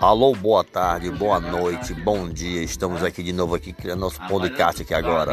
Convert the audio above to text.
Alô, boa tarde, boa noite, bom dia. Estamos aqui de novo aqui criando nosso podcast aqui agora.